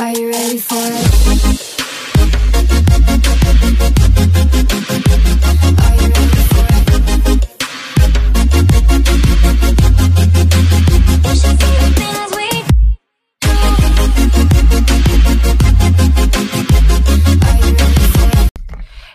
Are you ready for it?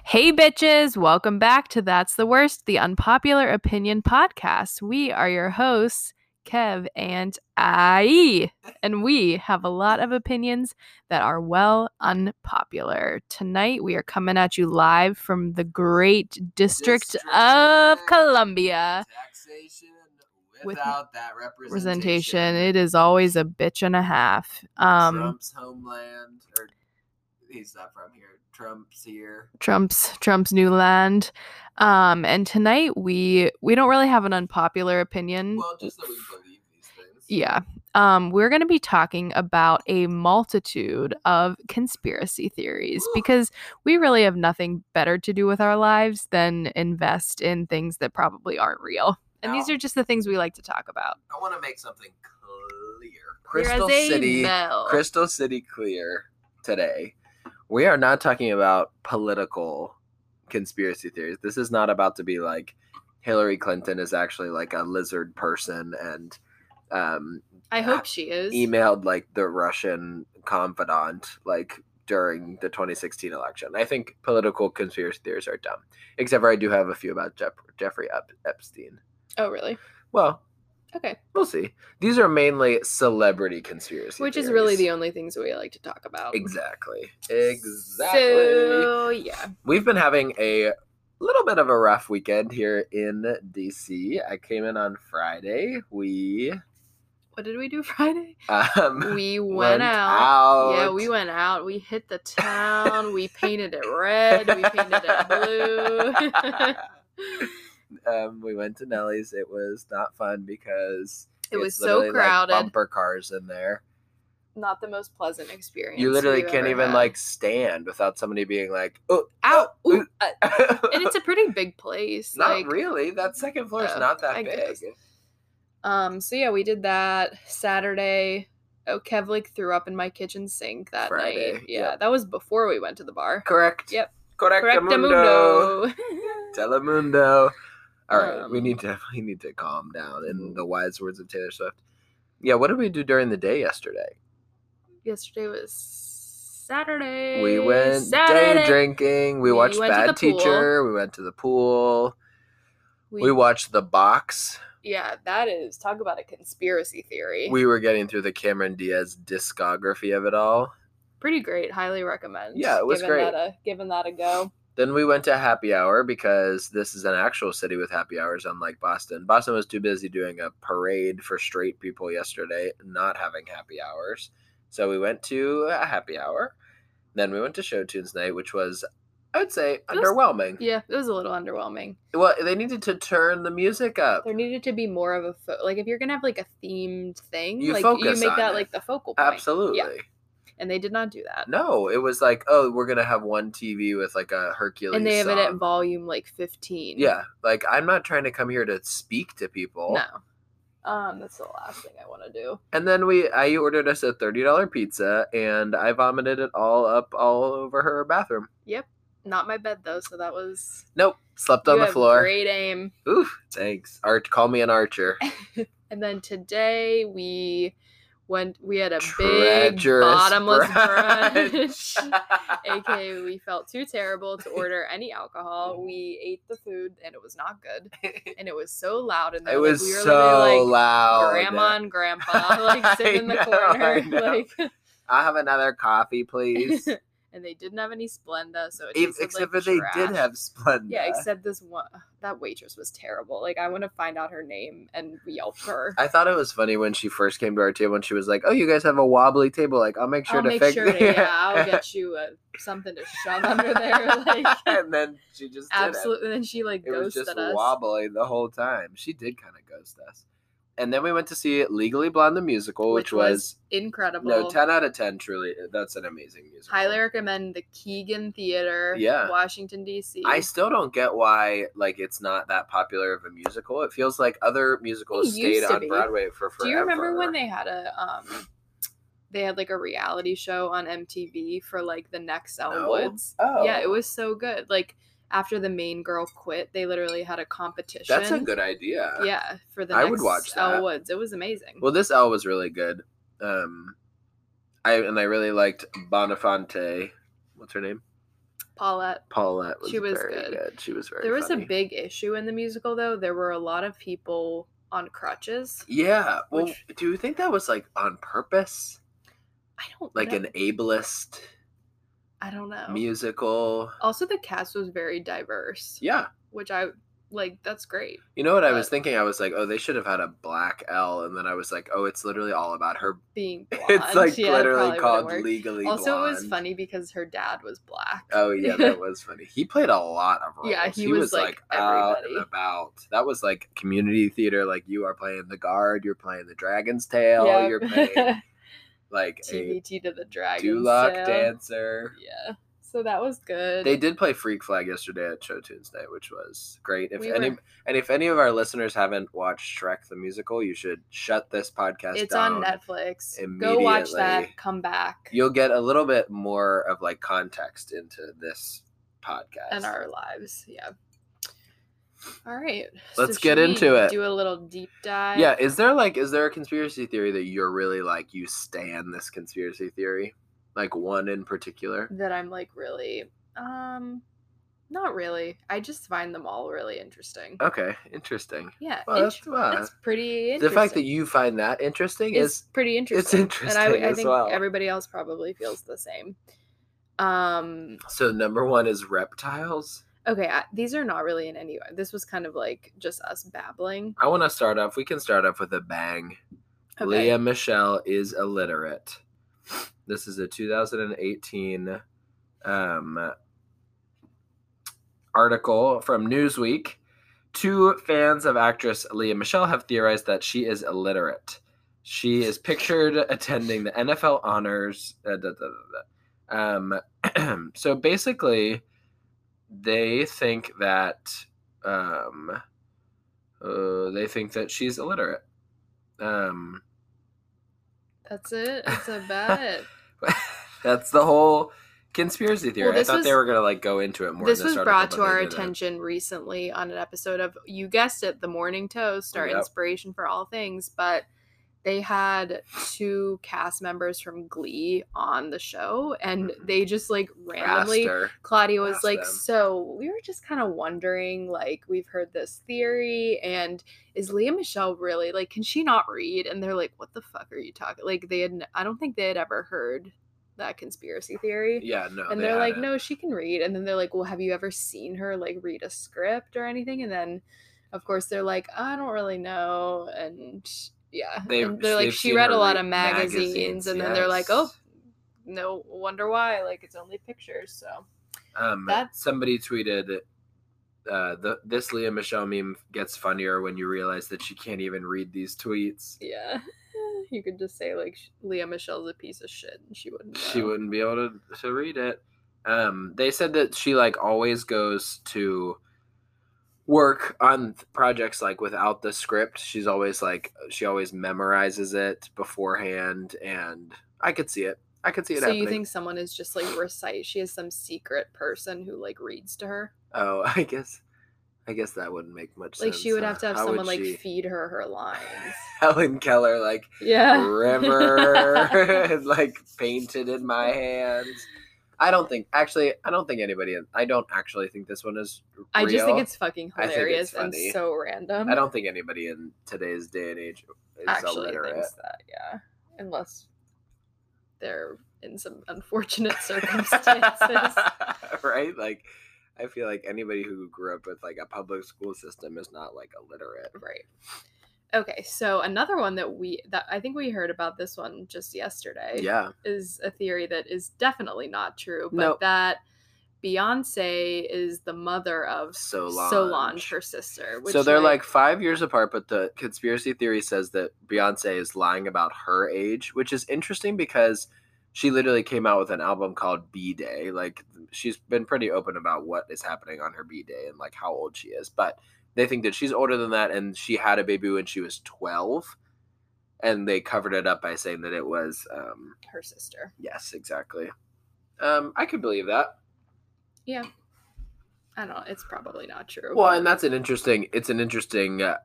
Hey, bitches, welcome back to That's the Worst, the Unpopular Opinion Podcast. We are your hosts, Kev and I, and we have a lot of opinions that are well unpopular. Tonight, we are coming at you live from the great District, District of Columbia. Taxation With without that Representation. representation. It is always a bitch and a half. Um, Trump's homeland, or he's not from here. Trump's here. Trump's Trump's new land. Um, and tonight we we don't really have an unpopular opinion. Well, just that we believe these things. yeah. Um, we're going to be talking about a multitude of conspiracy theories Woo. because we really have nothing better to do with our lives than invest in things that probably aren't real. And these are just the things we like to talk about. I want to make something clear. Crystal City, bell. Crystal City clear today. We are not talking about political conspiracy theories. This is not about to be like Hillary Clinton is actually like a lizard person and um, I hope she is. emailed like the Russian confidant like during the 2016 election. I think political conspiracy theories are dumb. Except for I do have a few about Jeff- Jeffrey Ep- Epstein. Oh, really? Well, Okay. we'll see. These are mainly celebrity conspiracy Which is really the only things we like to talk about. Exactly. Exactly. So, yeah. We've been having a little bit of a rough weekend here in DC. I came in on Friday. We What did we do Friday? um We went, went out. Yeah, we went out. We hit the town. we painted it red. We painted it blue. um, we went to Nellie's. It was not fun because It was so literally, like, crowded. bumper cars in there. Not the most pleasant experience. You literally can't even had. like stand without somebody being like, "Oh, Ow! oh, Ooh, uh, ooh." and it's a pretty big place. not like, really. That second floor is Oh, not that I big. guess. Um. So yeah, we did that Saturday. Oh, Kev like threw up in my kitchen sink that Friday, night. Yeah, yep. that was before we went to the bar. Correct. Yep. Correctamundo. Correctamundo. Telemundo. All right, we Um, need to we need to calm down in Mhm. the wise words of Taylor Swift. Yeah, what did we do during the day yesterday? Yesterday was Saturday. We went Saturday. day drinking. We, We watched Bad the pool. Teacher. We went to the pool. We, We watched The Box. yeah, that is talk about a conspiracy theory. We were getting through the Cameron Diaz discography of it all. Pretty great. Highly recommend. Yeah, it was great. That a, giving that a go. Then we went to happy hour because this is an actual city with happy hours, unlike Boston. Boston was too busy doing a parade for straight people yesterday, not having happy hours. So we went to a happy hour. Then we went to show tunes night, which was, I would say, was- underwhelming. Yeah, it was a little underwhelming. Well, they needed to turn the music up. There needed to be more of a fo- like if you're gonna have like a themed thing, You like focus you make that it. like the focal point. Absolutely. And they did not do that. No, it was like, oh, we're gonna have one TV with like a Hercules. and they have it at volume like 15. Yeah, like I'm not trying to come here to speak to people. No. Um, that's the last thing I want to do. And then we, I ordered us a thirty dollar pizza, and I vomited it all up all over her bathroom. Yep. Not my bed though, so that was Nope, slept on the floor. Great aim. Oof, thanks. Art, call me an archer. And then today we went we had a Treacherous big bottomless brunch. AKA we felt too terrible to order any alcohol. We ate the food and it was not good. And it was so loud and it was like, we were so like loud. grandma and grandpa like sitting in the know, corner. know. Like I'll have another coffee, please. And they didn't have any Splenda, so it tasted except like for they did have Splenda. Yeah, except this one that waitress was terrible. Like I want to find out her name and yelp her. I thought it was funny when she first came to our table and she was like, "Oh, you guys have a wobbly table. Like, I'll make sure I'll to make fix sure it." yeah, I'll get you a, something to shove under there. Like and then she just did it. absolutely. And then she like It was ghosted just us. wobbly the whole time. She did kind of ghost us. And then we went to see Legally Blonde the musical, which, was, incredible. no ten out of ten. Truly, that's an amazing musical. Highly recommend the Keegan Theater, Yeah. Washington D.C. I still don't get why like it's not that popular of a musical. It feels like other musicals stayed on be. Broadway for forever. Do you remember when they had a um they had like a reality show on MTV for like the next No? Woods. Oh. Yeah, it was so good. Like after the main girl quit, they literally had a competition. That's a good idea. Yeah, for the I would watch Elle that. Woods. It was amazing. Well, this L was really good. Um, I and I really liked Bonafonte. What's her name? Paulette. Paulette was, She was very good. good. She was very. There was funny. a big issue in the musical though. There were a lot of people on crutches. Yeah. Well, Which- do you think that was like on purpose, I don't like know. an ableist I don't know. musical? Also, the cast was very diverse, Yeah. which I like. That's great. You know what I was thinking? I was like, oh, they should have had a black L, and then I was like, oh, it's literally all about her. Being blonde. It's like yeah, literally called. Legally Also, it was funny because her dad was black. Oh yeah, that was funny. He played a lot of roles. Yeah, he was, like, out and everybody. about. That was like community theater. Like you are playing the guard, you're playing the Dragon's Tail, Yeah. you're playing like a TBT to the dragon. Duloc dancer. Yeah. So that was good. They did play Freak Flag yesterday at Show Tuesday, which was great. If We any were- and if any of our listeners haven't watched Shrek the musical, you should shut this podcast It's on Netflix. Go watch that. Come back. You'll get a little bit more of like context into this podcast. and our lives. Yeah. All right. Let's should get into it. Do a little deep dive. Yeah, is there like is there a conspiracy theory that you're really like you stand this conspiracy theory? Like one in particular? That I'm like really um not really. I just find them all really interesting. Okay, interesting. Yeah. Well, int- that's, well, that's pretty the fact that you find that interesting is is pretty interesting. It's interesting And I, I think well. everybody else probably feels the same. Um so number one is reptiles. Okay, I, these are not really in any way. This was kind of like just us babbling. I want to start off. We can start off with a bang. Okay. Lea Michele is illiterate. This is a 2018 um, article from Newsweek. Two fans of actress Lea Michele have theorized that she is illiterate. She is pictured attending the NFL honors. uh, da, da, da, da. Um, so basically, they think that um, uh, they think that she's illiterate. Um, That's it. That's about it. That's the whole conspiracy theory. Well, I thought they were gonna like go into it more. this was brought to our attention recently on an episode of you guessed it the morning toast our Yep. inspiration for all things but they had two cast members from glee on the show and Mhm. they just like randomly her. claudia was like them. so we were just kind of wondering like we've heard this theory and is lea michele really like can she not read and they're like what the fuck are you talking like they had, I don't think they had ever heard that conspiracy theory Yeah, no. and they they're like no she can read and then they're like well have you ever seen her like read a script or anything and then of course they're like i don't really know and yeah they've, they're like she read a lot of magazines, magazines, and then they're like oh no wonder why like it's only pictures so Um, That's- somebody tweeted, uh, the this Lea Michele meme gets funnier when you realize that she can't even read these tweets. yeah you could just say like lea michele's a piece of shit and she wouldn't She wouldn't be able to, to read it. Um, they said that she like always goes to work on projects like without the script. She's always like she always memorizes it beforehand, and I could see it. I could see it so happening. you think someone is just like recite she has some secret person who like reads to her Oh, I guess. I guess that wouldn't make much like sense. she would have to have How someone like she- feed her her lines Helen Keller like yeah river like painted in my hands. I don't think actually I don't think anybody I don't actually think this one is I just think it's fucking think it's hilarious and so random. I don't think anybody in today's day and age is actually illiterate. thinks that, yeah. Unless they're in some unfortunate circumstances. right? Like I feel like anybody who grew up with like a public school system is not like illiterate. right. Okay, so another one that we that I think we heard about this one just yesterday Yeah. is a theory that is definitely not true, but Nope. that Beyonce is the mother of Solange. Solange, her sister. Which so they're like, five years apart, but the conspiracy theory says that Beyonce is lying about her age, which is interesting because she literally came out with an album called B Day. Like she's been pretty open about what is happening on her B Day and like how old she is. But they think that she's older than that and she had a baby when she was 12. and they covered it up by saying that it was um Her sister. yes exactly um i could believe that Yeah. I don't know. It's probably not true. well but- and that's an interesting it's an interesting uh,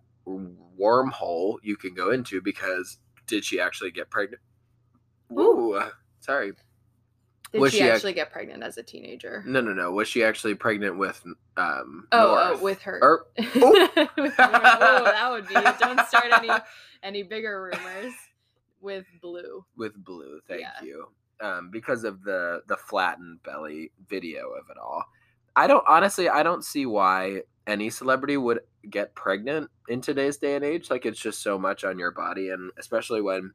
wormhole you can go into because did she actually get pregnant Ooh, sorry Did was she, she ac- actually get pregnant as a teenager? no no no was she actually pregnant with um Oh, oh, with her. Or- With oh, that would be. Don't start any any bigger rumors with Blue. with blue thank Yeah. you um because of the the flattened belly video of it all i don't honestly i don't see why any celebrity would get pregnant in today's day and age like it's just so much on your body and especially when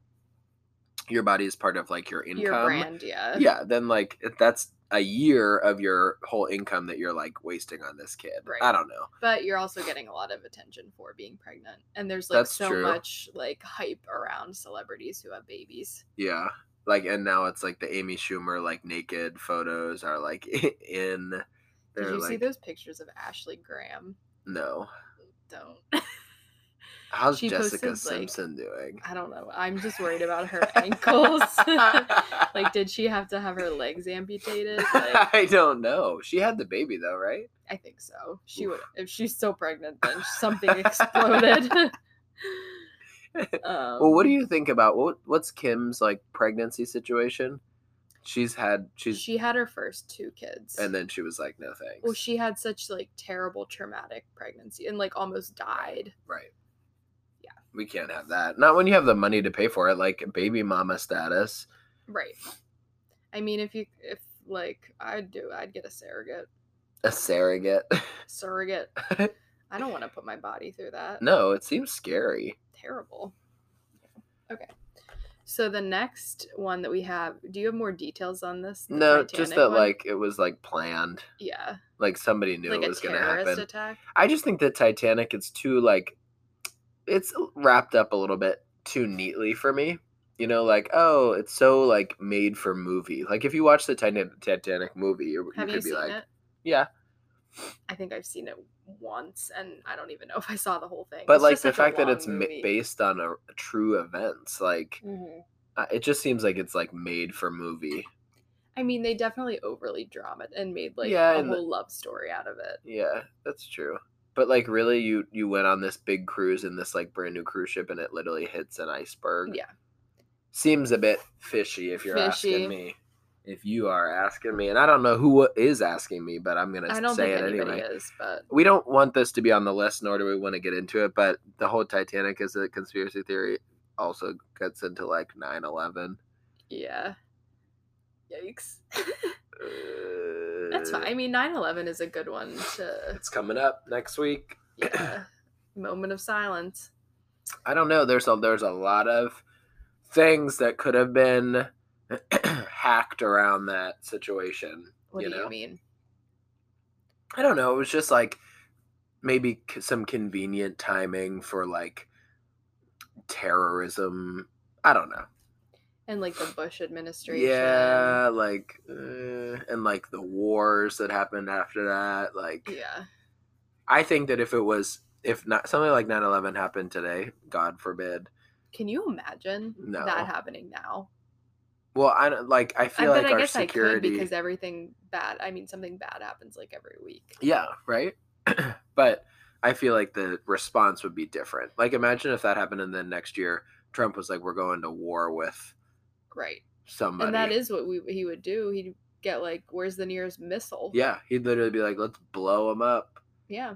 your body is part of like your income Your brand, yeah. yeah then like that's a year of your whole income that you're like wasting on this kid Right. i don't know But you're also getting a lot of attention for being pregnant, and there's like That's so true. much like hype around celebrities who have babies. yeah like and now it's like the amy schumer like naked photos are like in Did you see those pictures of Ashley Graham? no Don't. How's She Jessica posted, like- Simpson doing? I don't know. I'm just worried about her ankles. like, did she have to have her legs amputated? Like, I don't know. She had the baby though, right? I think so. She Oof. would. If she's so pregnant, then something exploded. um, well, what do you think about what what's Kim's like pregnancy situation? She's had she's She had her first two kids, and then she was like, no thanks. well, she had such like terrible traumatic pregnancy and like almost died. right. We can't have that. Not when you have the money to pay for it, like baby mama status. Right. I mean, if you if like I'd do, I'd get a surrogate. A surrogate. Surrogate. I don't want to put my body through that. no, it seems scary. terrible. Okay. So the next one that we have, do you have more details on this? No, just that one? like it was like planned. yeah, Like somebody knew like it was gonna happen. attack. I just think the Titanic it's too like it's wrapped up a little bit too neatly for me. You know, like oh, it's so like made for movie. Like if you watch the Titanic movie, you, you could be seen like, it? yeah. I think I've seen it once, and I don't even know if I saw the whole thing. But It's like the fact that it's movie. based on a, true events, like Mhm. uh, it just seems like it's like made for movie. I mean, they definitely overly drama and made like Yeah, a and the- whole love story out of it. Yeah, that's true. But like really you you went on this big cruise in this like brand new cruise ship and it literally hits an iceberg. Yeah. Seems a bit fishy if you're Fishy. asking me. If you are asking me, and I don't know who is asking me, but I'm gonna I don't say think it anyway. is, but We don't want this to be on the list, nor do we want to get into it. But the whole Titanic is a conspiracy theory. Also gets into like 9/11. yeah. Yikes. Uh, That's fine. I mean, 9/11 is a good one to It's coming up next week. yeah. Moment of silence. I don't know. There's a there's a lot of things that could have been hacked around that situation. What you do know, you mean? I don't know. It was just like maybe some convenient timing for like terrorism. I don't know. And like the Bush administration. Yeah, like uh, and like the wars that happened after that. Like Yeah. I think that if it was if not something like 9/11 happened today, God forbid. Can you imagine No. that happening now? Well, I don't like. I feel like I our guess security. I could because everything bad. I mean, something bad happens like every week. Yeah, right. but I feel like the response would be different. Like, imagine if that happened, and then next year Trump was like, "We're going to war with Right. somebody." And that is what we he would do. He'd get like, "Where's the nearest missile?" yeah. He'd literally be like, "Let's blow them up." Yeah.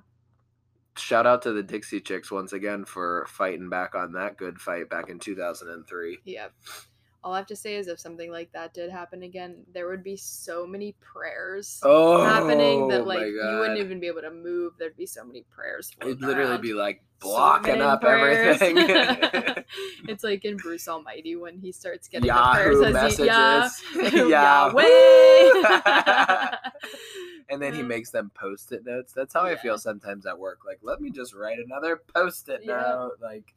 Shout out to the Dixie Chicks once again for fighting back on that good fight back in 2003. Yeah. All I have to say is, if something like that did happen again, there would be so many prayers Oh, happening that oh like you wouldn't even be able to move. There'd be so many prayers. It'd literally around. be like blocking many up prayers. everything. it's like in Bruce Almighty when he starts getting Yahoo the prayers. as messages. He, Yahoo. Yahweh. and then he uh, makes them post-it notes. That's how I feel sometimes at work. Like, let me just write another post-it Yeah. note. Like,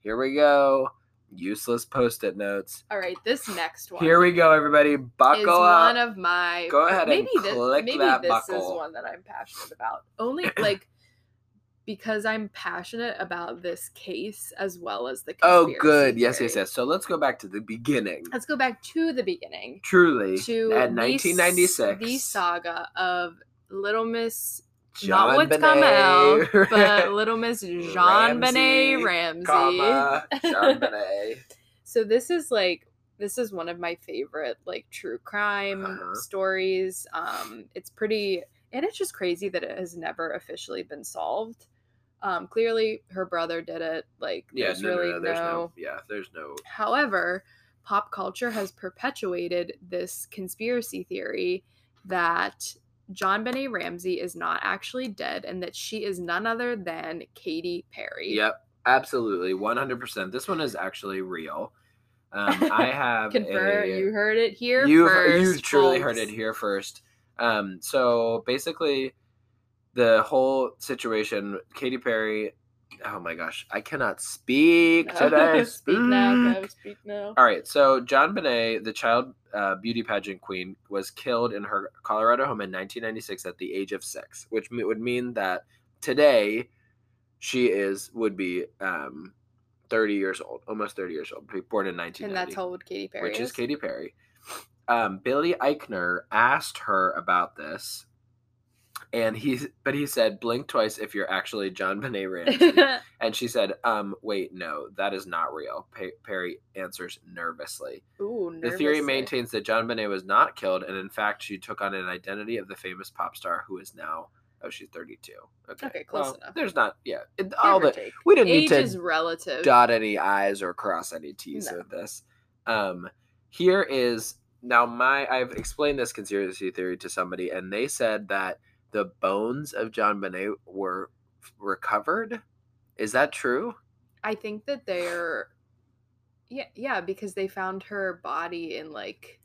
here we go. Useless post-it notes. All right, this next one. Here we go, everybody. is Buckle up. Is one of my. Go ahead and maybe this, click maybe that this is buckle. one that I'm passionate about. Only like because I'm passionate about this case as well as the case. Oh, good. Yes, yes, yes. So let's go back to the beginning. Let's go back to the beginning Truly, to at the 1996, the saga of Little Miss John not what's come Benet out, but Little Miss JonBenét Ramsey, Ramsey. comma, John Benet. so this is like this is one of my favorite like true crime Uh-huh. stories. Um, it's pretty and it's just crazy that it has never officially been solved. Um, clearly her brother did it. Like Yeah, there's no, really no, no, there's no. Yeah, there's no. However, pop culture has perpetuated this conspiracy theory that JonBenét Ramsey is not actually dead and that she is none other than Katy Perry. Yep, absolutely, 100. percent This one is actually real. Um, I have Confirm a, you heard it here you first. you truly heard it here first. Um, so basically, the whole situation, Katy Perry. Oh my gosh, I cannot speak today. speak now, Speak. Kev, speak now. All right, so JonBenét, the child uh, beauty pageant queen, was killed in her Colorado home in 1996 at the age of six, which me- would mean that today she is would be um, 30 years old, almost 30 years old, born in 1990, And that's how old Katy Perry which is. is Katy Perry. Um, Billy Eichner asked her about this, and he but he said, "Blink twice if you're actually JonBenét Ramsey." And she said, um, wait, no, that is not real. Perry answers nervously. Ooh, The theory maintains that JonBenét was not killed, and in fact, she took on an identity of the famous pop star who is now, oh, she's 32. Okay, Okay, close well, enough. There's not, yeah. It, all the, take. we didn't need to relative. dot any I's or cross any T's No. with this. Um, here is, now my, I've explained this conspiracy theory to somebody, and they said that the bones of JonBenét were recovered. Is that true? I think that they're yeah, yeah, because they found her body in like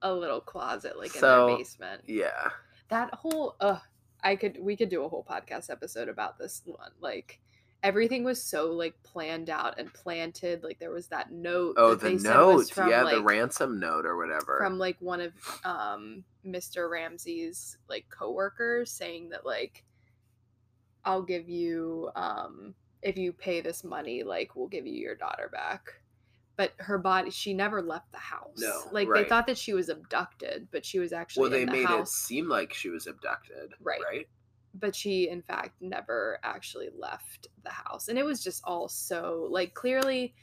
a little closet, like in So, their basement. Yeah. That whole uh I could we could do a whole podcast episode about this one. Like everything was so like planned out and planted. Like there was that note. Oh, that the they said was note. from, yeah, the ransom note or whatever. from like one of um Mr. Ramsey's like coworkers saying that like I'll give you um if you pay this money like we'll give you your daughter back. But her body she never left the house. No, like right. they thought that she was abducted, but she was actually well, they the made it seem like she was abducted. Right. Right. But she in fact never actually left the house. And it was just all so like clearly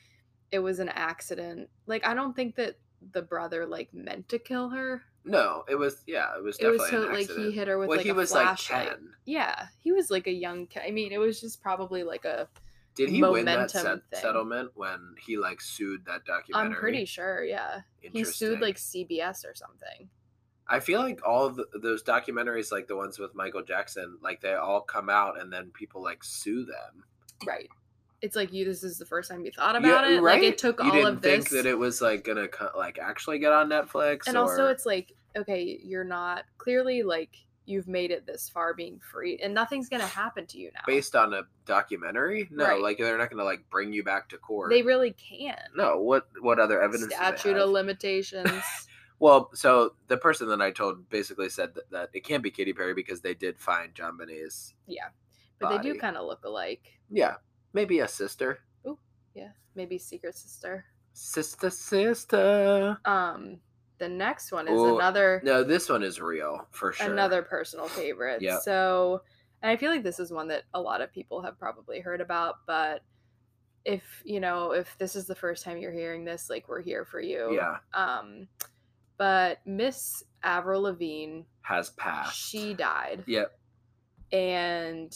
it was an accident. Like I don't think that the brother like meant to kill her. No, it was. Yeah, it was it was so like he hit her with well, like he a was flashlight. like ten. Yeah, he was like a young. Ki- I mean, it was just probably like a. Did he win that momentum set- settlement when he like sued that documentary? I'm pretty sure. Yeah, he sued like CBS or something. I feel like all of the, those documentaries, like the ones with Michael Jackson, like they all come out and then people like sue them. Right. It's like you. This is the first time you thought Yeah, about it. Like it took you all didn't of this. think that it was like gonna like actually get on Netflix. and also, it's like okay, you're not clearly like you've made it this far being free, and nothing's gonna happen to you now. based on a documentary. No, Right. like they're not gonna like bring you back to court. They really can't no. What what other evidence? Statute of limitations. Well, so the person that I told basically said that, that it can't be Katy Perry because they did find JonBenét's. yeah, but they do kind of look alike. Yeah, maybe a sister, Ooh, Yeah, maybe secret sister. sister, sister. Um, the next one is Ooh, another No, this one is real for sure. another personal favorite. Yep. So, and I feel like this is one that a lot of people have probably heard about, but if you know, if this is the first time you're hearing this, like we're here for you. Yeah, Um, but Miss Avril Lavigne, has passed. she died, Yep. and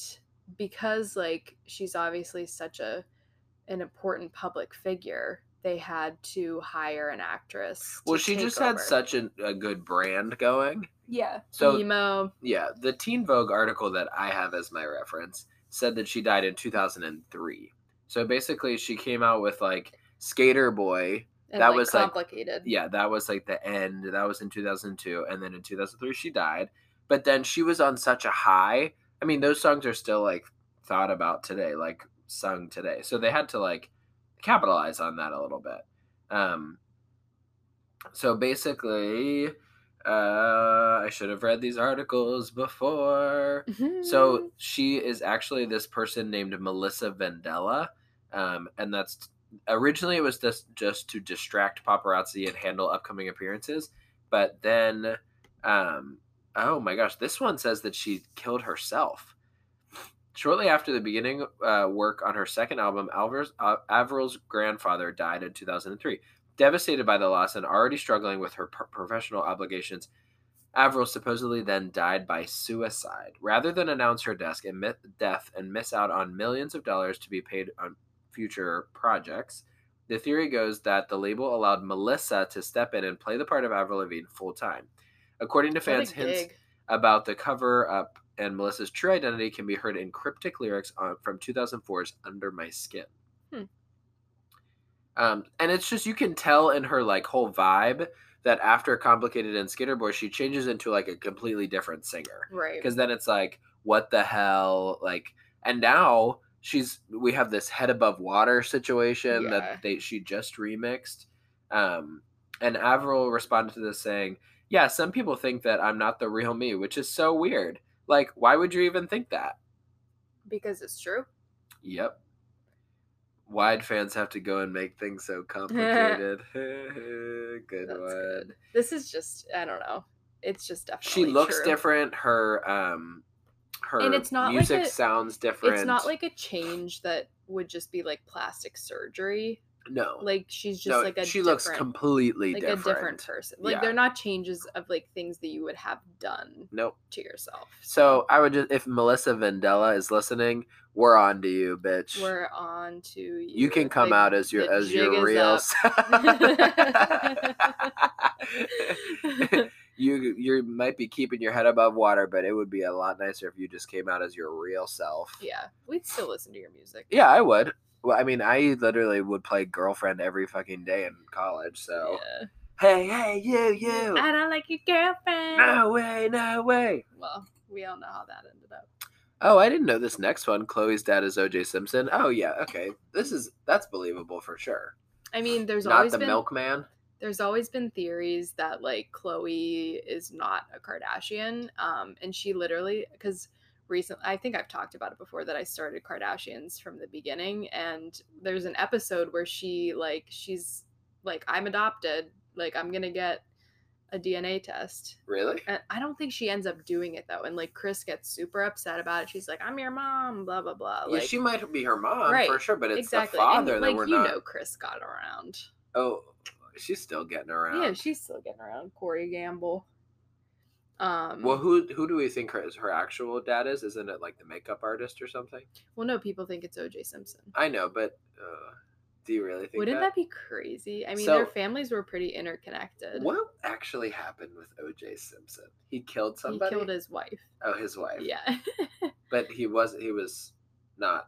because like she's obviously such a an important public figure, they had to hire an actress. Well, she just had such a, a good brand going. yeah So- emo. Yeah, the Teen Vogue article that I have as my reference said that she died in 2003. So basically, she came out with like Skater Boy. And, that like, was, like- complicated. Yeah, that was like the end. That was in 2002. And then in 2003, she died. But then she was on such a high. I mean, those songs are still like thought about today, like sung today. So they had to like capitalize on that a little bit. Um, so basically, Uh, I should have read these articles before. So she is actually this person named Melissa Vandella, um, and that's originally it was just just to distract paparazzi and handle upcoming appearances, but then, um, oh my gosh, this one says that she killed herself. Shortly after the beginning uh, work on her second album, uh, Avril's grandfather died in 2003. Devastated by the loss and already struggling with her pro- professional obligations, Avril supposedly then died by suicide. Rather than announce her death and miss out on millions of dollars to be paid on future projects, the theory goes that the label allowed Melissa to step in and play the part of Avril Lavigne full time. According to fans, hints about the cover up and Melissa's true identity can be heard in cryptic lyrics on, from 2004's Under My Skin. Hmm. Um, and it's just, you can tell in her like whole vibe that after Complicated and Sk8er Boi, she changes into like a completely different singer. Right. Because then it's like, what the hell? Like, and now she's, we have this head above water situation Yeah. that they, she just remixed. Um, and Avril responded to this saying, yeah, some people think that I'm not the real me, which is so weird. Like, why would you even think that? because it's true. Yep. Wide fans have to go and make things so complicated. good That's one. good. This is just I don't know. It's just definitely She looks true. different. Her um her And it's not like music a- sounds different. It's not like a change that would just be like plastic surgery. no. Like she's just no, like a she looks completely like different. a different person. Like Yeah. they're not changes of like things that you would have done Nope. to yourself. So I would just if Melissa Vandella is listening, we're on to you, bitch. we're on to you. you can come Like, out as your as your real self. you you might be keeping your head above water, but it would be a lot nicer if you just came out as your real self. yeah, we'd still listen to your music. Yeah, I would. Well, I mean, I literally would play girlfriend every fucking day in college. So Yeah. hey, hey, you, you. I don't like your girlfriend. No way, no way. Well, we all know how that ended up. Oh, I didn't know this next one. Khloé's dad is OJ Simpson. Oh yeah, okay. This is that's believable for sure. I mean, there's Not always the been milkman. There's always been theories that like Khloé is not a Kardashian, um, and she literally because recently I think I've talked about it before that I started Kardashians from the beginning, and there's an episode where she like she's like I'm adopted, like I'm gonna get a DNA test. Really? And I don't think she ends up doing it though. And like Kris gets super upset about it. She's like, "I'm your mom," blah blah blah. yeah, Like, she might be her mom Right, for sure, but it's exactly. the father and that like we're you not. know, Kris got around. Oh, she's still getting around. Yeah, she's still getting around. Corey Gamble. Um. Well, who who do we think her her actual dad is? Isn't it like the makeup artist or something? well, no, people think it's O.J. Simpson. I know, but uh, do you really think Wouldn't that? that be crazy? I mean, So- their families were pretty interconnected. What actually happened with O.J. Simpson? He killed He somebody. killed his wife. oh, his wife. Yeah. but he was he was not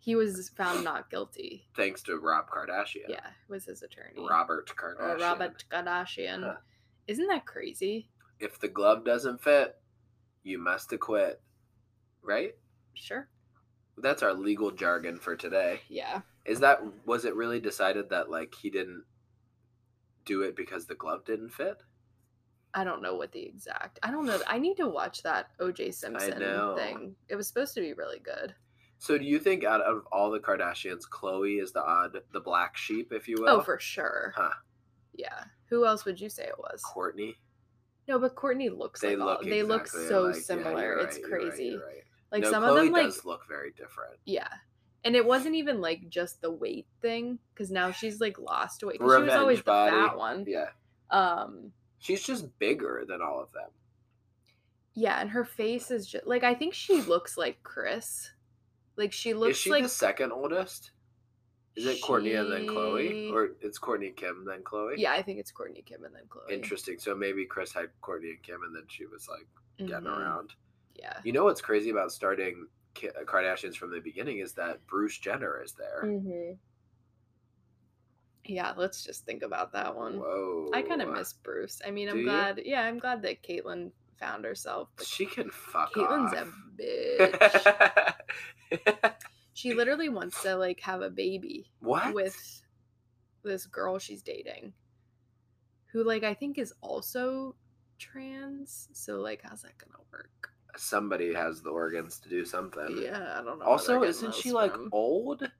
he was found not guilty. thanks to Rob Kardashian. Yeah, was his attorney. Robert Kardashian. Or. Robert Kardashian. Huh. Isn't that crazy? If the glove doesn't fit, you must acquit. Right? Sure. That's our legal jargon for today. Yeah. Is that was it really decided that like he didn't do it because the glove didn't fit? I don't know what the exact. I don't know. I need to watch that O.J. Simpson thing. It was supposed to be really good. So do you think out of all the Kardashians, Khloé is the odd the black sheep, if you will? Oh, for sure. Huh. Yeah. Who else would you say it was? Kourtney. No, but Kourtney looks They like look all, they look so. Yeah, similar. you're it's right, you're right, crazy. you're right. Like no, some Khloé of them like look very different. yeah. And it wasn't even like just the weight thing cuz now she's like lost weight she was always the body. fat one. Yeah. Um She's just bigger than all of them. yeah, and her face is just like I think she looks like Kris. Like she looks is she like the second oldest? Is it Kourtney and then Khloé? Or it's Kourtney Kim then Khloé? Yeah, I think it's Kourtney Kim and then Khloé. Interesting. So maybe Kris had Kourtney and Kim and then she was like getting Mhm. around. Yeah. You know what's crazy about starting uh, Kardashians from the beginning is that Bruce Jenner is there. Mhm. Yeah, let's just think about that one. Whoa. I kind of miss Bruce. I mean, Do I'm you? glad. Yeah, I'm glad that Caitlyn found herself. But She can fuck Caitlyn's off. a bitch. she literally wants to like have a baby what? with this girl she's dating, who like I think is also trans. So like, how's that gonna work? Somebody has the organs to do something. Yeah, I don't know. Also, isn't she those like old?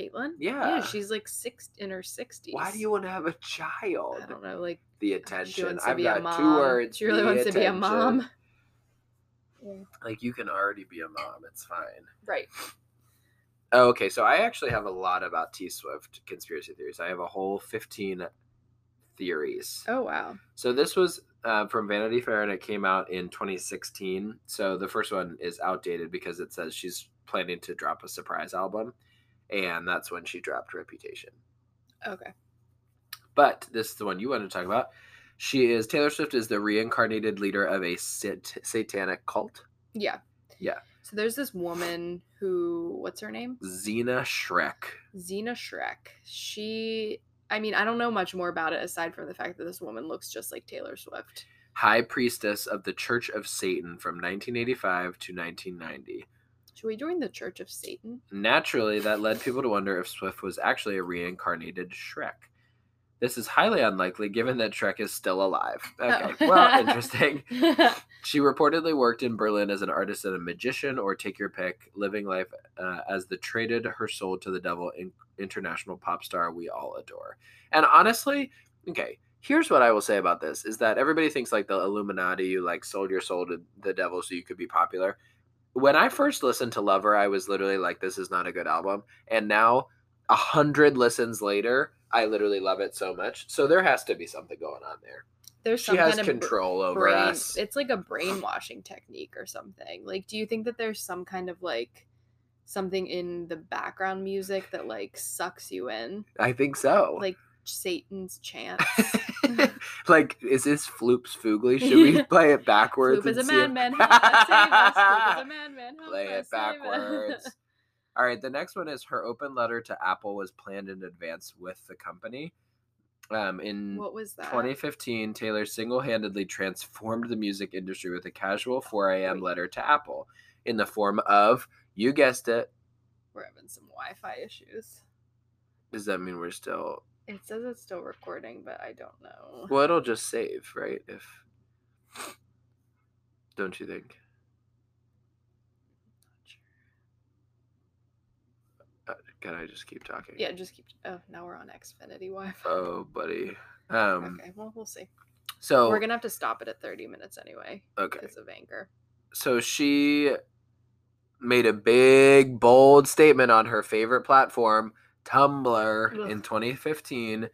Caitlyn? Yeah. yeah, she's like six in her sixties. Why do you want to have a child? I don't know. Like The she attention. wants to I've be a got mom. two words. She really wants to be a attention. mom. Like you can already be a mom. It's fine. Right. Oh, okay, so I actually have a lot about T Swift conspiracy theories. I have a whole fifteen theories. Oh wow. So this was uh, from Vanity Fair, and it came out in 2016. So the first one is outdated because it says she's planning to drop a surprise album, and that's when she dropped Reputation. Okay. But this is the one you want to talk about. She is Taylor Swift is the reincarnated leader of a sat- satanic cult. Yeah. Yeah. So there's this woman who, what's her name? Zeena Schreck. Zeena Schreck. She, I mean, I don't know much more about it aside from the fact that this woman looks just like Taylor Swift. High priestess of the Church of Satan from 1985 to 1990. Should we join the Church of Satan? Naturally, that led people to wonder if Swift was actually a reincarnated Schreck. This is highly unlikely given that Schreck is still alive. Okay, Oh. well, interesting. She reportedly worked in Berlin as an artist and a magician, or take your pick, living life uh, as the traded her soul to the devil in- international pop star we all adore. And honestly, okay, here's what I will say about this: is that everybody thinks like the Illuminati, you like sold your soul to the devil so you could be popular. When I first listened to Lover, I was literally like, "This is not a good album," and now a hundred listens later, I literally love it so much. So there has to be something going on there. There's She some has kind of br- control over us. It's like a brainwashing technique or something. Like, do you think that there's some kind of like something in the background music that like sucks you in, I think so. like Satan's chants? like, is this Floops Foogly? Should we play it backwards? Floop is a and see if- madman. Save us. Floop is a madman. Play it us save us. backwards. All right, the next one is her open letter to Apple was planned in advance with the company. Um, in What was that? 2015, Taylor single handedly transformed the music industry with a casual 4 a.m. Letter to Apple in the form of, you guessed it. We're having some Wi-Fi issues. Does that mean we're still. It says it's still recording, but I don't know. Well, it'll just save, right? If. Don't you think? Uh, can I just keep talking? Yeah, just keep. Oh, now we're on Xfinity Wi-Fi. Oh, buddy. Um. okay, well, we'll see. So. We're gonna have to stop it at 30 minutes anyway Okay. because of Anchor. so she made a big bold statement on her favorite platform tumblr Ugh. in 2015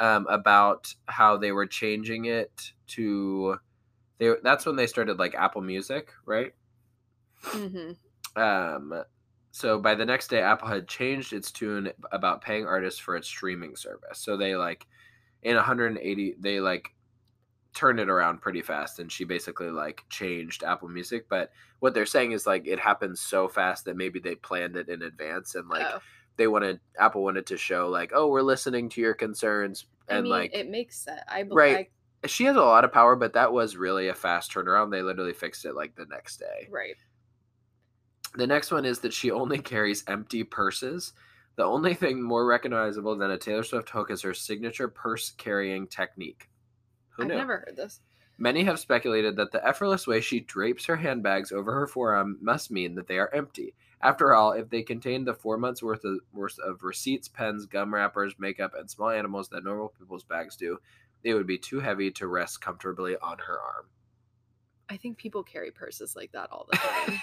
um, about how they were changing it to they that's when they started like apple music right Mm-hmm. um so by the next day apple had changed its tune about paying artists for its streaming service so they like in 180 they like turned it around pretty fast and she basically like changed apple music but what they're saying is like it happened so fast that maybe they planned it in advance and like oh. They wanted apple wanted to show like oh we're listening to your concerns I and mean, like it makes sense. I believe. Right. she has a lot of power but that was really a fast turnaround they literally fixed it like the next day right. The next one is that she only carries empty purses. The only thing more recognizable than a Taylor Swift hook is her signature purse carrying technique. Who I've knew? never heard this. Many have speculated that the effortless way she drapes her handbags over her forearm must mean that they are empty. After all, if they contained the four months worth of, worth of receipts, pens, gum wrappers, makeup, and small animals that normal people's bags do, they would be too heavy to rest comfortably on her arm. I think people carry purses like that all the time.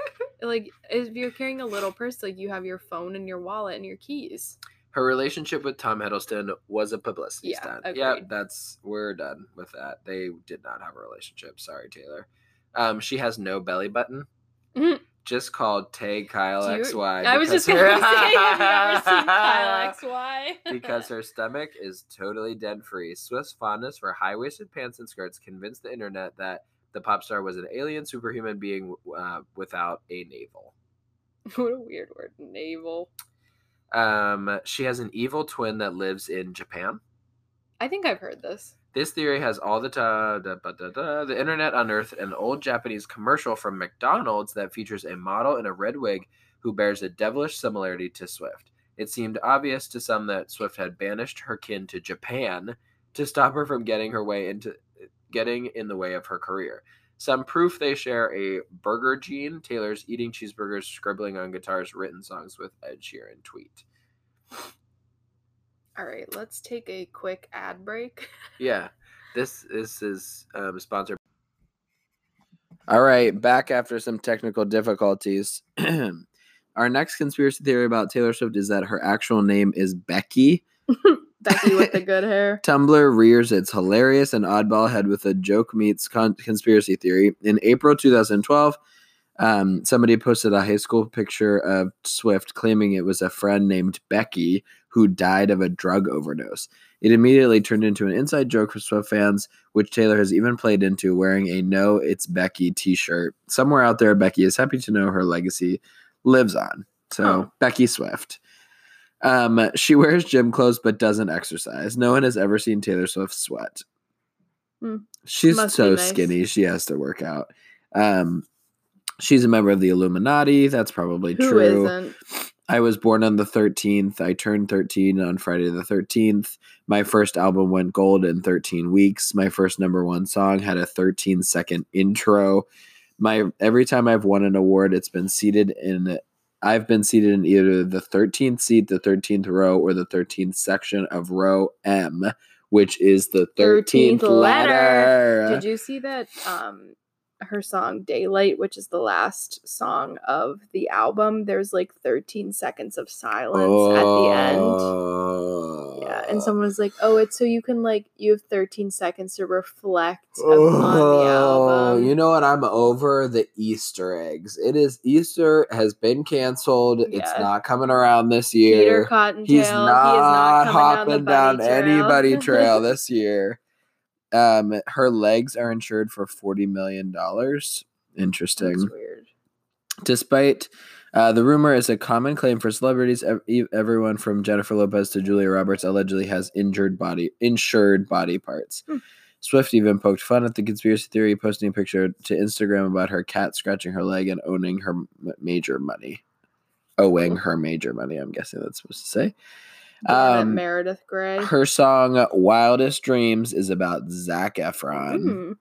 like if you're carrying a little purse, like you have your phone and your wallet and your keys. Her relationship with Tom Hiddleston was a publicity Yeah, stunt. Yeah, agreed. that's we're done with that. They did not have a relationship. Sorry, Taylor. Um, she has no belly button. Mhm. Just called Tay Kyle you- XY. I was just gonna her- say, have you ever seen Kyle XY? because her stomach is totally dent free. Swift's fondness for high waisted pants and skirts convinced the internet that the pop star was an alien superhuman being uh, without a navel. what a weird word, navel. Um, she has an evil twin that lives in Japan. I think I've heard this. This theory has all the ta- da, ba, da, da, the internet unearthed an old Japanese commercial from McDonald's that features a model in a red wig who bears a devilish similarity to Swift. It seemed obvious to some that Swift had banished her kin to Japan to stop her from getting her way into getting in the way of her career. Some proof they share a burger gene. Taylor's eating cheeseburgers, scribbling on guitars, written songs with Ed Sheeran tweet. All right, let's take a quick ad break. Yeah, this this is um, sponsored. All right, back after some technical difficulties. Our next conspiracy theory about Taylor Swift is that her actual name is Becky. Becky with the good hair. Tumblr rears its hilarious and oddball head with a joke meets con- conspiracy theory. In April 2012, um, somebody posted a high school picture of Swift claiming it was a friend named Becky who died of a drug overdose. It immediately turned into an inside joke for Swift fans, which Taylor has even played into wearing a No It's Becky t shirt. Somewhere out there, Becky is happy to know her legacy lives on. So, Oh. Becky Swift. Um, she wears gym clothes but doesn't exercise. No one has ever seen Taylor Swift sweat. Hmm. She's Must so nice. skinny; she has to work out. Um, she's a member of the Illuminati. That's probably Who true. not I was born on the 13th. I turned 13 on Friday the 13th. My first album went gold in 13 weeks. My first number one song had a 13 second intro. My every time I've won an award, it's been seated in I've been seated in either the 13th seat, the 13th row, or the 13th section of row M, which is the 13th, 13th letter. letter. Did you see that um her song Daylight, which is the last song of the album, there's like 13 seconds of silence at the end. Yeah, and someone was like, "Oh, it's so you can like you have 13 seconds to reflect upon the album." Oh, You know what? I'm over the Easter eggs. It is Easter has been canceled. It's not coming around this year. Peter. Cottontail, He's he is not, not hopping down, down, the bunny any trail. bunny trail this year. Um, her legs are insured for forty million dollars. Interesting. That's weird. Despite uh, the rumor is a common claim for celebrities, ev- everyone from Jennifer Lopez to Julia Roberts allegedly has injured body, insured body parts. Hmm. Swift even poked fun at the conspiracy theory, posting a picture to Instagram about her cat scratching her leg and owning her major money, owing her major money. I'm guessing that's supposed to say. Um, Meredith Grey. Her song "Wildest Dreams" is about Zac Efron. Hmm.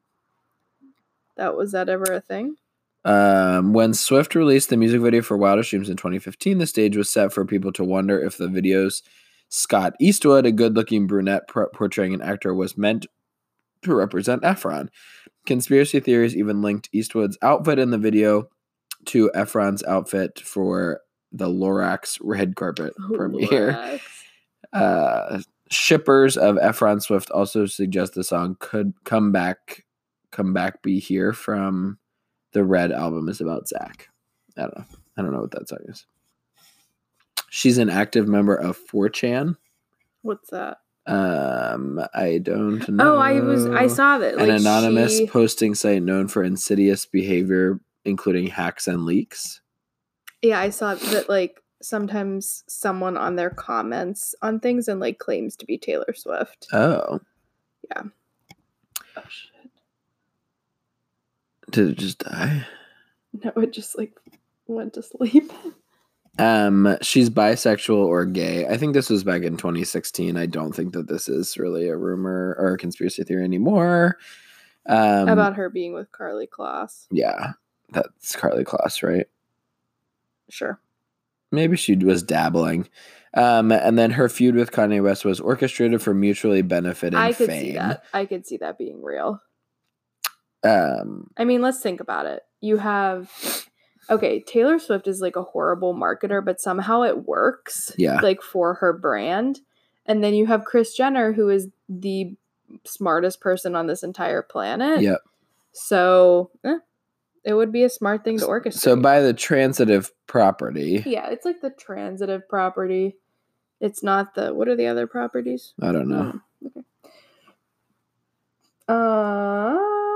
That was that ever a thing? Um, when Swift released the music video for Wildest Dreams in 2015, the stage was set for people to wonder if the video's Scott Eastwood, a good looking brunette por- portraying an actor, was meant to represent Efron. Conspiracy theories even linked Eastwood's outfit in the video to Efron's outfit for the Lorax red carpet premiere. Uh, shippers of Efron Swift also suggest the song could come back, come back, be here from the Red album is about Zac. I don't know. I don't know what that song is. She's an active member of 4chan. What's that? Um, I don't know. Oh, I was I saw that. an anonymous she- posting site known for insidious behavior, including hacks and leaks. yeah, I saw that. Like sometimes someone on their comments on things and like claims to be Taylor Swift. Oh, Yeah. oh shit! did it just die? No, it just like went to sleep. Um, she's bisexual or gay. I think this was back in 2016. I don't think that this is really a rumor or a conspiracy theory anymore. Um, About her being with Karlie Kloss. yeah, that's Karlie Kloss, right? Sure. Maybe she was dabbling. Um, and then her feud with Kanye West was orchestrated for mutually benefiting I could fame. see that. I could see that being real. Um, I mean, let's think about it. You have okay, Taylor Swift is like a horrible marketer, but somehow it works. Yeah. Like for her brand. And then you have Kris Jenner, who is the smartest person on this entire planet. Yep. So eh, it would be a smart thing to orchestrate. so by the transitive property, yeah, it's like the transitive property. It's not the what are the other properties? I don't know. Oh, okay.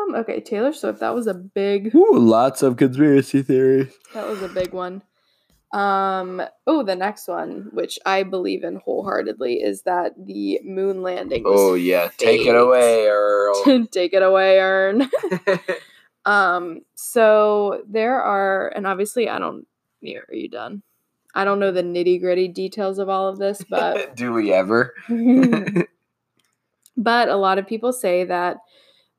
Um. Okay, Taylor Swift. That was a big. Ooh, lots of conspiracy theories. That was a big one. Um. Oh, the next one, which I believe in wholeheartedly, is that the moon landing. Oh yeah, take it away, Earl. Take it away, Ern. Um. So there are, and obviously, I don't. Yeah, are you done? I don't know the nitty gritty details of all of this, but Do we ever? but a lot of people say that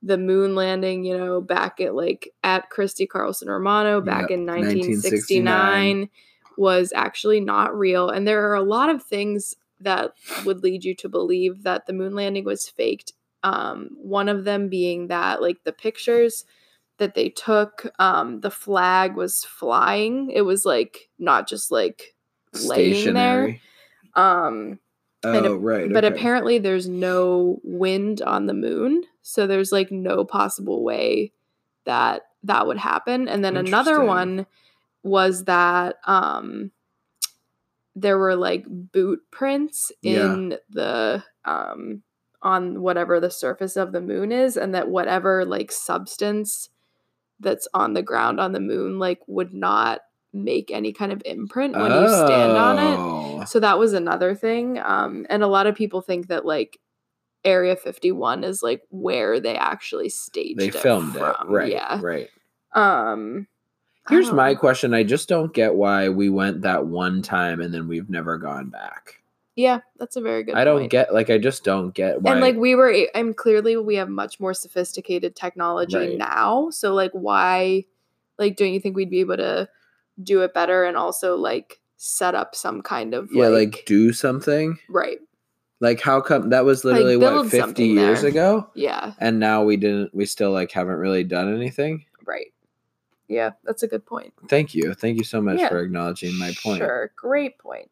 the moon landing, you know, back at like at Christy Carlson Romano back Yep, in 1969. 1969 was actually not real. And there are a lot of things that would lead you to believe that the moon landing was faked. Um, one of them being that like the pictures that they took, um, the flag was flying. It was like not just like laying there. Um, Oh, a- right. but okay. apparently there's no wind on the moon so there's like no possible way that that would happen and then another one was that um there were like boot prints Yeah. in the um on whatever the surface of the moon is and that whatever like substance that's on the ground on the moon like would not make any kind of imprint when you stand on it Oh. so that was another thing. Um, and a lot of people think that like Area 51 is like where they actually staged They it filmed it. from. Right. Yeah. Right. Um Here's my know. question. I just don't get why we went that one time and then we've never gone back. Yeah, that's a very good I don't point. get like I just don't get why and like we were I'm clearly we have much more sophisticated technology Right. now. So like why like don't you think we'd be able to do it better and also like set up some kind of yeah, like, like do something. right. Like how come that was literally what 50 years there. ago Yeah, and now we didn't we still like haven't really done anything? right. Yeah, that's a good point. Thank you. Thank you so much Yeah. for acknowledging my point. Sure, great point.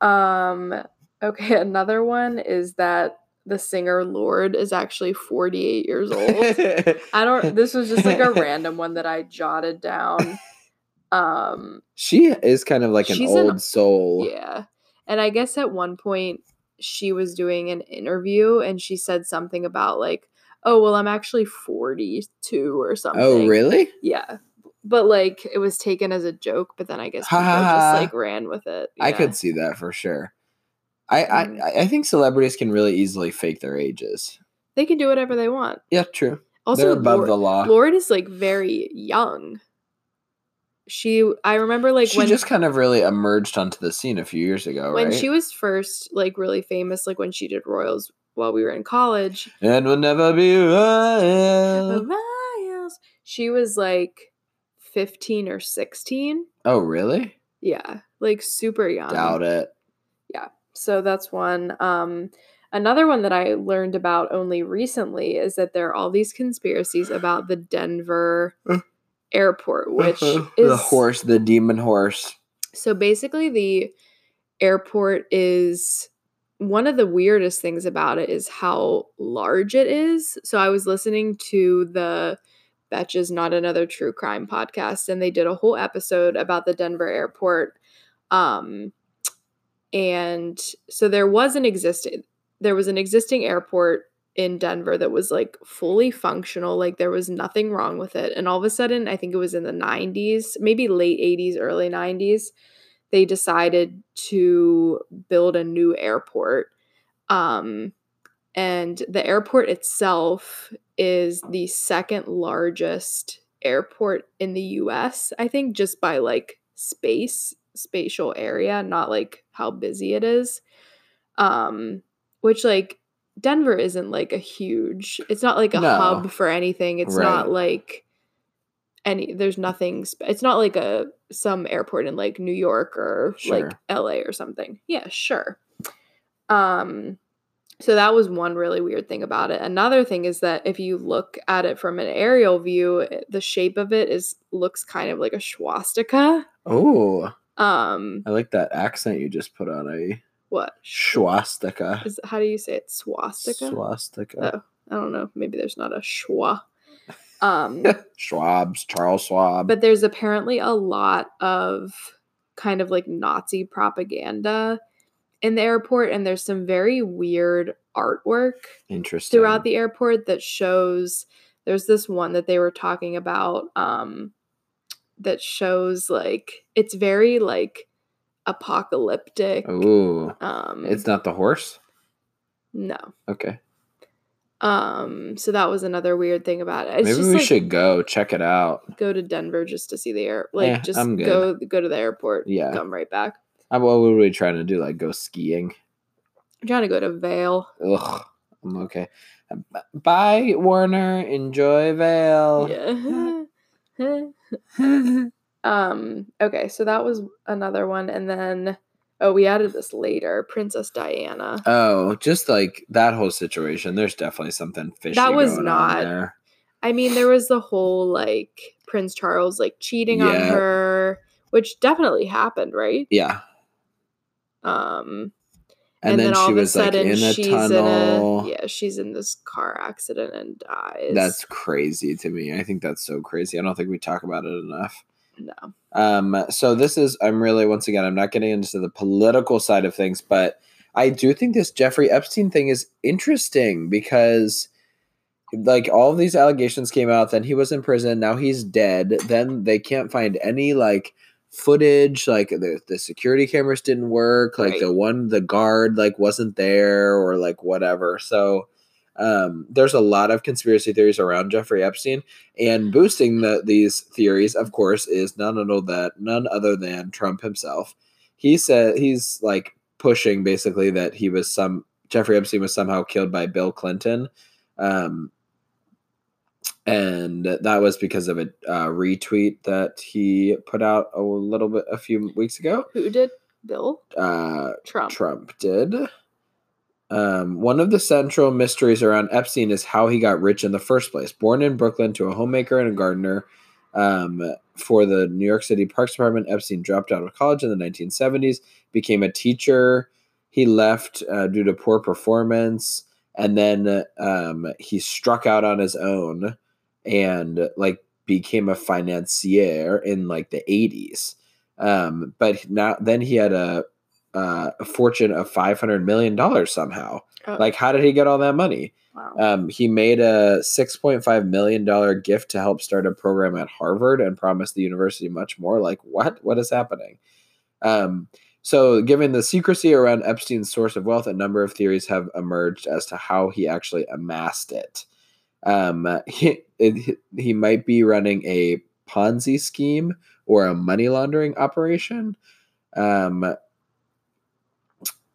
Um, okay, another one is that the singer Lorde is actually 48 years old. I don't this was just like a random one that I jotted down. Um, she is kind of like an She's an- old soul. yeah. And I guess at one point she was doing an interview and she said something about like, "Oh, well, I'm actually 42 or something." Oh, really? Yeah. But like it was taken as a joke, but then I guess people just like ran with it. I could see that for sure. I, I Mm. I- I think celebrities can really easily fake their ages. They can do whatever they want. Yeah, true. Also, They're above Lorde, the law. Lorde is like very young. She, I remember like she when just kind of really emerged onto the scene a few years ago, when right? she was first like really famous, like when she did Royals while we were in college. and we'll never be royal. Royals. She was like fifteen or sixteen. Oh, really? Yeah, like super young. Doubt it. Yeah. So that's one. Um, another one that I learned about only recently is that there are all these conspiracies about the Denver airport, which is the horse, the demon horse. So basically, the airport is one of the weirdest things about it is how large it is. So I was listening to the Betches Not Another True Crime podcast, and they did a whole episode about the Denver airport. Um, and so there was an existing there was an existing airport in Denver that was like fully functional, like there was nothing wrong with it. And all of a sudden, I think it was in the 90s, maybe late 80s, early 90s, they decided to build a new airport. Um, and the airport itself is the second largest airport in the US, I think, just by like space, spatial area, not like how busy it is. Um, which like Denver isn't like a huge, it's not like a No. hub for anything. It's Right. not like any, there's nothing, sp- it's not like a, some airport in like New York or like LA or something. Yeah, sure. Um, so that was one really weird thing about it. Another thing is that if you look at it from an aerial view, the shape of it is looks kind of like a swastika. Oh, Um, I like that accent you just put on a what? swastika. Is how do you say it? Swastika? Swastika. Oh, I don't know. Maybe there's not a schwa. Um, Schwab's Charles Schwab. but there's apparently a lot of kind of like Nazi propaganda in the airport, and there's some very weird artwork Interesting. throughout the airport that shows. There's this one that they were talking about um, that shows like it's very like apocalyptic. Ooh, Um, it's not the horse. no. Okay, Um, so that was another weird thing about it. It's maybe we like should go check it out. go to Denver just to see the air. Like Eh, just I'm good. go go to the airport. Yeah. come right back. Uh, What were we trying to do? Like go skiing? I'm trying to go to Vail. Ugh, I'm okay. Bye, Warner. Enjoy Vail. Yeah. um. Okay, so that was another one, and then oh, we added this later. Princess Diana. oh, just like that whole situation. There's definitely something fishy. That was going not- On there. I mean, there was the whole like Prince Charles like cheating on her, which definitely happened, right? Yeah. Um. And, And, then, then, all she of a was like sudden in a she's tunnel. in a yeah, she's in this car accident and dies. That's crazy to me. I think that's so crazy. I don't think we talk about it enough. no. Um, so this is I'm really once again I'm not getting into the political side of things, but I do think this Jeffrey Epstein thing is interesting because like all of these allegations came out, then he was in prison, now he's dead, then they can't find any like footage, like the, the security cameras didn't work, like Right. the one the guard like wasn't there or like whatever. So um, there's a lot of conspiracy theories around Jeffrey Epstein, and boosting the, these theories, of course, is none other that none other than Trump himself. He said he's like pushing basically that he was some Jeffrey Epstein was somehow killed by Bill Clinton, um, and that was because of a uh, retweet that he put out a little bit a few weeks ago. Who did? Bill Uh, Trump. Trump did. Um, one of the central mysteries around Epstein is how he got rich in the first place. Born in Brooklyn to a homemaker and a gardener um, for the New York City Parks Department, Epstein dropped out of college in the 1970s, became a teacher. He left uh, due to poor performance, and then um, he struck out on his own and like became a financier in like the 80s. Um, but now then he had a uh, a fortune of five hundred million dollars somehow. Oh, Like, how did he get all that money? wow. Um, he made a six point five million dollar gift to help start a program at Harvard and promised the university much more. Like, what? What is happening? Um, so, given the secrecy around Epstein's source of wealth, a number of theories have emerged as to how he actually amassed it. Um, he, it, he might be running a Ponzi scheme or a money laundering operation. Um,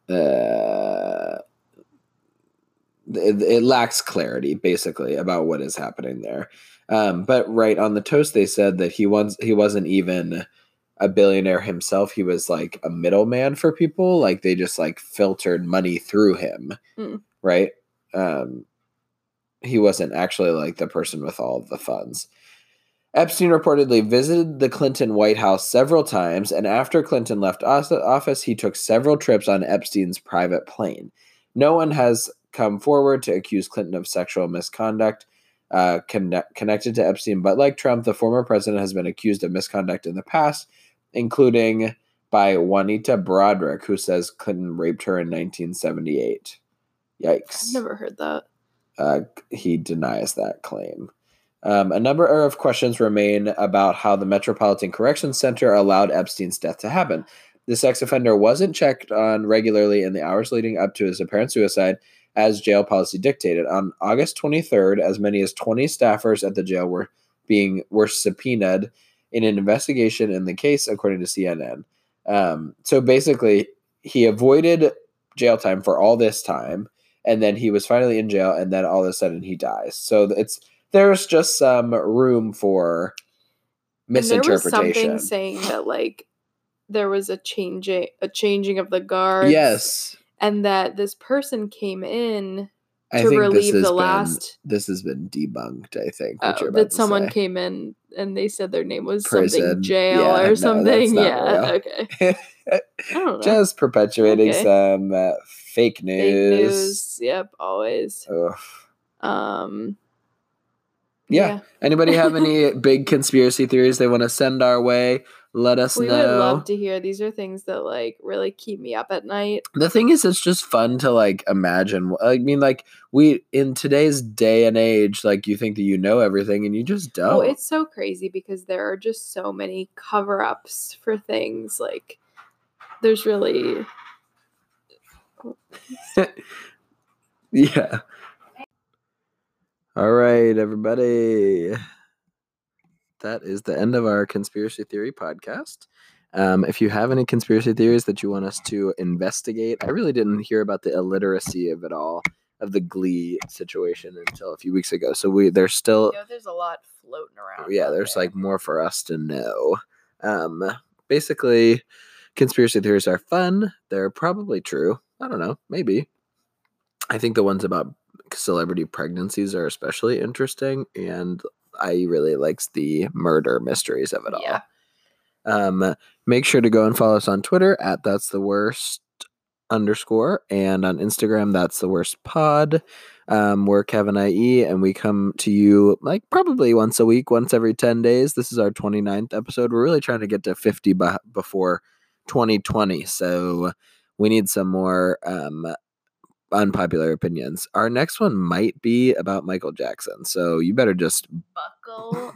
uh, it, it lacks clarity basically about what is happening there. Um, but right on the toast, they said that he once he wasn't even a billionaire himself. He was like a middleman for people. Like they just like filtered money through him, Mm. right? Um, he wasn't actually like the person with all the funds. Epstein reportedly visited the Clinton White House several times, and after Clinton left office, he took several trips on Epstein's private plane. No one has come forward to accuse Clinton of sexual misconduct uh, conne- connected to Epstein, but like Trump, the former president has been accused of misconduct in the past, including by Juanita Broaddrick, who says Clinton raped her in 1978. Yikes I've never heard that. Uh, he denies that claim. Um, a number of questions remain about how the Metropolitan Correction Center allowed Epstein's death to happen. The sex offender wasn't checked on regularly in the hours leading up to his apparent suicide, as jail policy dictated. On August 23rd, as many as 20 staffers at the jail were being were subpoenaed in an investigation in the case, according to CNN. Um, so basically, he avoided jail time for all this time, and then he was finally in jail, and then all of a sudden he dies. So it's there's just some room for And there was misinterpretation. something saying that like there was a changing a changing of the guard Yes, And that this person came in to relieve the been- last This has been debunked. I think oh, that someone say. came in and they said their name was Prison. something jail Yeah, no, or that's something. yeah. real. Okay. I don't know. just perpetuating Okay. some uh, fake Fake news. news. Yep, always. Ugh. Um Yeah. Anybody have any big conspiracy theories they want to send our way? Let us We know. would love to hear. These are things that like really keep me up at night. the thing is it's just fun to like imagine i mean like we in today's day and age like you think that you know everything and you just don't Oh, it's so crazy because there are just so many cover ups for things. Like, there's really. yeah all right everybody that is the end of our conspiracy theory podcast um, if you have any conspiracy theories that you want us to investigate i really didn't hear about the illiteracy of it all of the Glee situation until a few weeks ago. So we there's still You know, there's a lot floating around. Yeah, there's there. like more for us to know. Um, basically, conspiracy theories are fun. They're probably true. I don't know, maybe. I think the ones about celebrity pregnancies are especially interesting, and I really likes the murder mysteries of it all. Yeah. Um, make sure to go and follow us on Twitter at that's the worst underscore and on Instagram that's the worst pod. Um, we're Kevin IE and we come to you like probably once a week, once every 10 days. This is our 29th episode. We're really trying to get to 50 beh before 2020. So we need some more um unpopular opinions. Our next one might be about Michael Jackson. So you better just buckle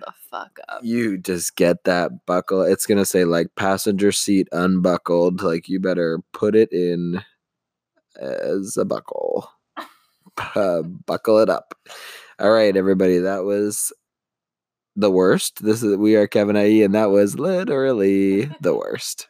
the fuck up. you just get that buckle. It's gonna say like passenger seat unbuckled. Like you better put it in as a buckle. Uh, buckle it up. All right, everybody. That was the worst. This is we are Kevin IE, and that was literally the worst.